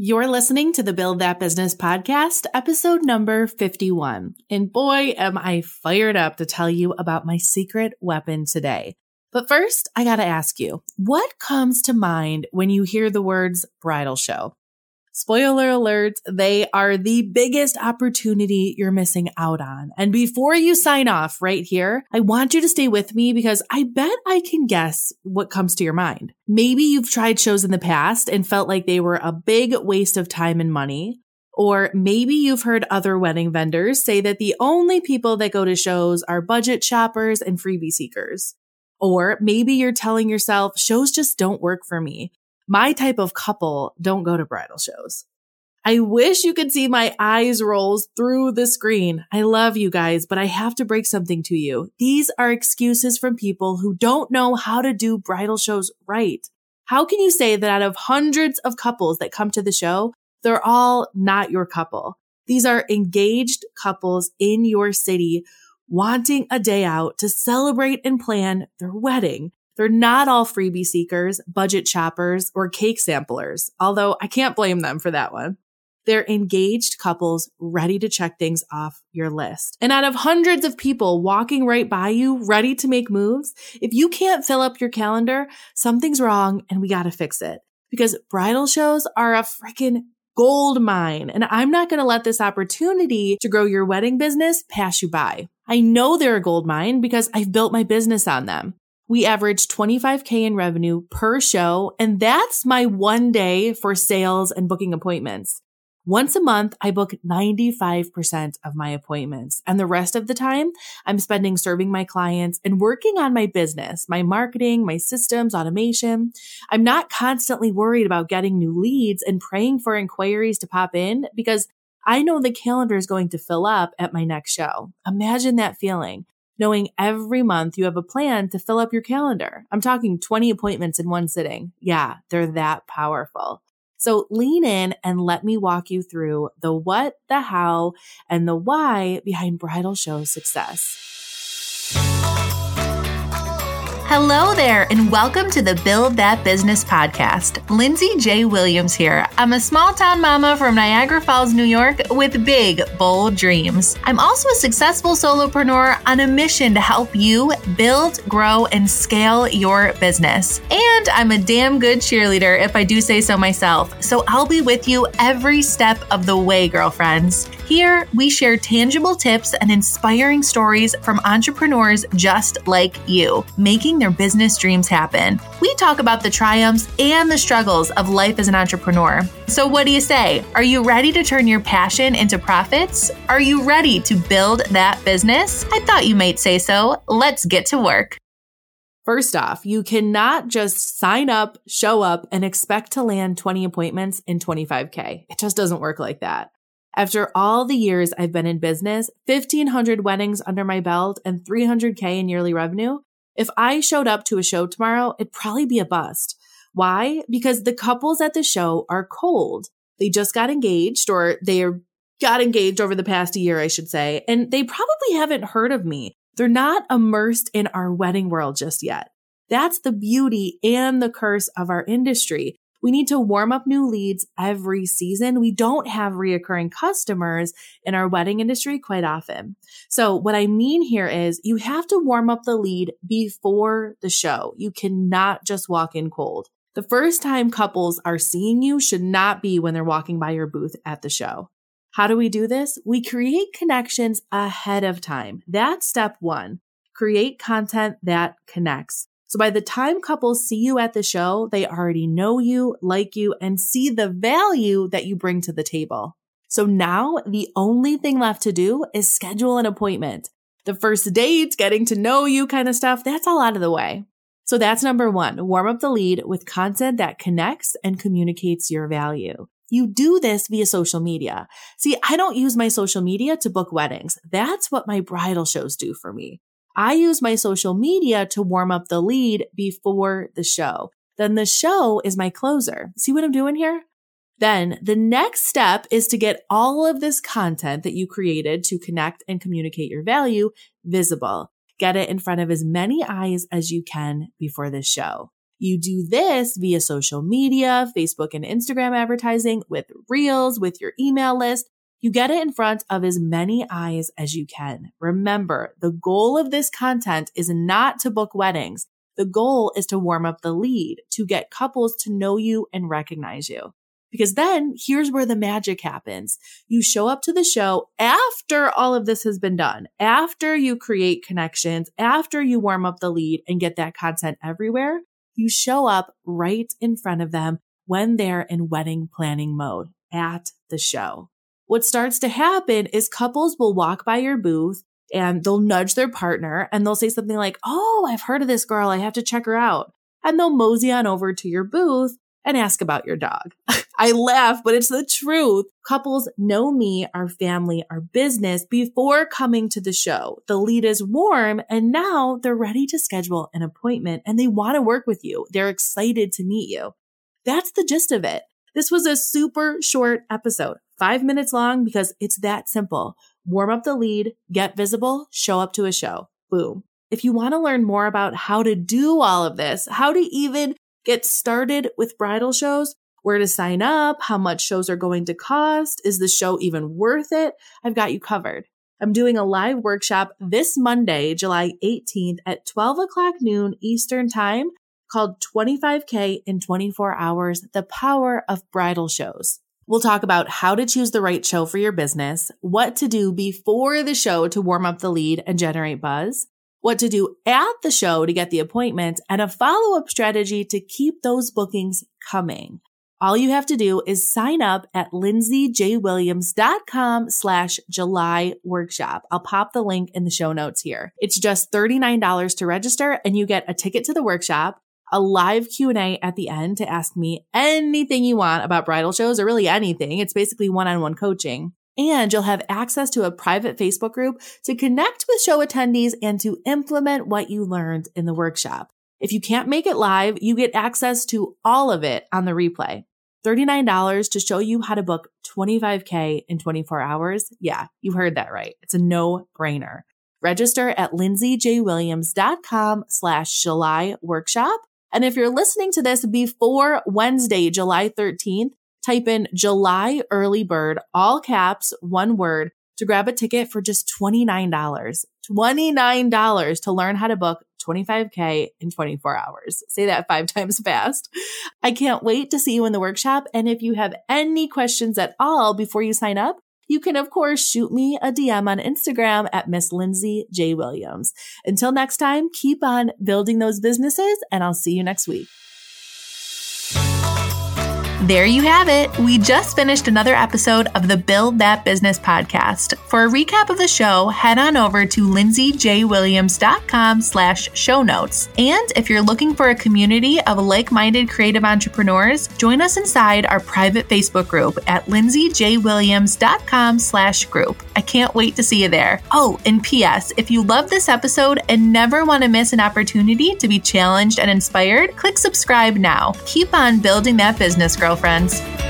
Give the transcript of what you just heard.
You're listening to the Build That Business podcast, episode number 51. And boy, am I fired up to tell you about my secret weapon today. But first, I gotta ask you, what comes to mind when you hear the words bridal show? Spoiler alert, they are the biggest opportunity you're missing out on. And before you sign off right here, I want you to stay with me because I bet I can guess what comes to your mind. Maybe you've tried shows in the past and felt like they were a big waste of time and money. Or maybe you've heard other wedding vendors say that the only people that go to shows are budget shoppers and freebie seekers. Or maybe you're telling yourself shows just don't work for me my type of couple don't go to bridal shows. I wish you could see my eyes rolls through the screen. I love you guys, but I have to break something to you. These are excuses from people who don't know how to do bridal shows right. How can you say that out of hundreds of couples that come to the show, they're all not your couple? These are engaged couples in your city wanting a day out to celebrate and plan their wedding. They're not all freebie seekers, budget shoppers, or cake samplers, although I can't blame them for that one. They're engaged couples ready to check things off your list. And out of hundreds of people walking right by you, ready to make moves, if you can't fill up your calendar, something's wrong and we gotta fix it. Because bridal shows are a freaking gold mine. And I'm not going to let this opportunity to grow your wedding business pass you by. I know they're a gold mine because I've built my business on them. We average 25K in revenue per show. And that's my one day for sales and booking appointments. Once a month, I book 95% of my appointments. And the rest of the time, I'm spending serving my clients and working on my business, my marketing, my systems, automation. I'm not constantly worried about getting new leads and praying for inquiries to pop in because I know the calendar is going to fill up at my next show. Imagine that feeling knowing every month you have a plan to fill up your calendar. I'm talking 20 appointments in one sitting. Yeah, they're that powerful. So lean in and let me walk you through the what, the how, and the why behind bridal show success. Hello there, and welcome to the Build That Business podcast. Lindsay J. Williams here. I'm a small town mama from Niagara Falls, New York, with big, bold dreams. I'm also a successful solopreneur on a mission to help you build, grow, and scale your business. And I'm a damn good cheerleader, if I do say so myself. So I'll be with you every step of the way, girlfriends. Here, we share tangible tips and inspiring stories from entrepreneurs just like you, making their business dreams happen. We talk about the triumphs and the struggles of life as an entrepreneur. So, what do you say? Are you ready to turn your passion into profits? Are you ready to build that business? I thought you might say so. Let's get to work. First off, you cannot just sign up, show up, and expect to land 20 appointments in 25K. It just doesn't work like that. After all the years I've been in business, 1500 weddings under my belt and 300K in yearly revenue, if I showed up to a show tomorrow, it'd probably be a bust. Why? Because the couples at the show are cold. They just got engaged or they got engaged over the past year, I should say, and they probably haven't heard of me. They're not immersed in our wedding world just yet. That's the beauty and the curse of our industry. We need to warm up new leads every season. We don't have reoccurring customers in our wedding industry quite often. So what I mean here is you have to warm up the lead before the show. You cannot just walk in cold. The first time couples are seeing you should not be when they're walking by your booth at the show. How do we do this? We create connections ahead of time. That's step one. Create content that connects. So by the time couples see you at the show, they already know you, like you, and see the value that you bring to the table. So now the only thing left to do is schedule an appointment. The first date, getting to know you kind of stuff, that's all out of the way. So that's number one. Warm up the lead with content that connects and communicates your value. You do this via social media. See, I don't use my social media to book weddings. That's what my bridal shows do for me. I use my social media to warm up the lead before the show. Then the show is my closer. See what I'm doing here? Then the next step is to get all of this content that you created to connect and communicate your value visible. Get it in front of as many eyes as you can before the show. You do this via social media, Facebook and Instagram advertising with reels, with your email list. You get it in front of as many eyes as you can. Remember, the goal of this content is not to book weddings. The goal is to warm up the lead, to get couples to know you and recognize you. Because then here's where the magic happens. You show up to the show after all of this has been done, after you create connections, after you warm up the lead and get that content everywhere. You show up right in front of them when they're in wedding planning mode at the show. What starts to happen is couples will walk by your booth and they'll nudge their partner and they'll say something like, Oh, I've heard of this girl. I have to check her out. And they'll mosey on over to your booth and ask about your dog. I laugh, but it's the truth. Couples know me, our family, our business before coming to the show. The lead is warm and now they're ready to schedule an appointment and they want to work with you. They're excited to meet you. That's the gist of it. This was a super short episode, five minutes long because it's that simple. Warm up the lead, get visible, show up to a show. Boom. If you want to learn more about how to do all of this, how to even get started with bridal shows, where to sign up, how much shows are going to cost, is the show even worth it? I've got you covered. I'm doing a live workshop this Monday, July 18th at 12 o'clock noon Eastern Time called 25K in 24 Hours The Power of Bridal Shows. We'll talk about how to choose the right show for your business, what to do before the show to warm up the lead and generate buzz, what to do at the show to get the appointment, and a follow up strategy to keep those bookings coming. All you have to do is sign up at lindsayjwilliams.com slash July workshop. I'll pop the link in the show notes here. It's just $39 to register and you get a ticket to the workshop, a live Q&A at the end to ask me anything you want about bridal shows or really anything. It's basically one-on-one coaching. And you'll have access to a private Facebook group to connect with show attendees and to implement what you learned in the workshop. If you can't make it live, you get access to all of it on the replay. $39 to show you how to book 25K in 24 hours. Yeah, you heard that right. It's a no brainer. Register at lindsayjwilliams.com slash July workshop. And if you're listening to this before Wednesday, July 13th, type in July early bird, all caps, one word to grab a ticket for just $29. $29 to learn how to book 25K in 24 hours. Say that five times fast. I can't wait to see you in the workshop. And if you have any questions at all before you sign up, you can, of course, shoot me a DM on Instagram at Miss Lindsay J. Williams. Until next time, keep on building those businesses, and I'll see you next week. There you have it. We just finished another episode of the Build That Business podcast. For a recap of the show, head on over to lindsayjwilliams.com slash show notes. And if you're looking for a community of like-minded creative entrepreneurs, join us inside our private Facebook group at lindsayjwilliams.com slash group. I can't wait to see you there. Oh, and P.S. If you love this episode and never want to miss an opportunity to be challenged and inspired, click subscribe now. Keep on building that business, girlfriends.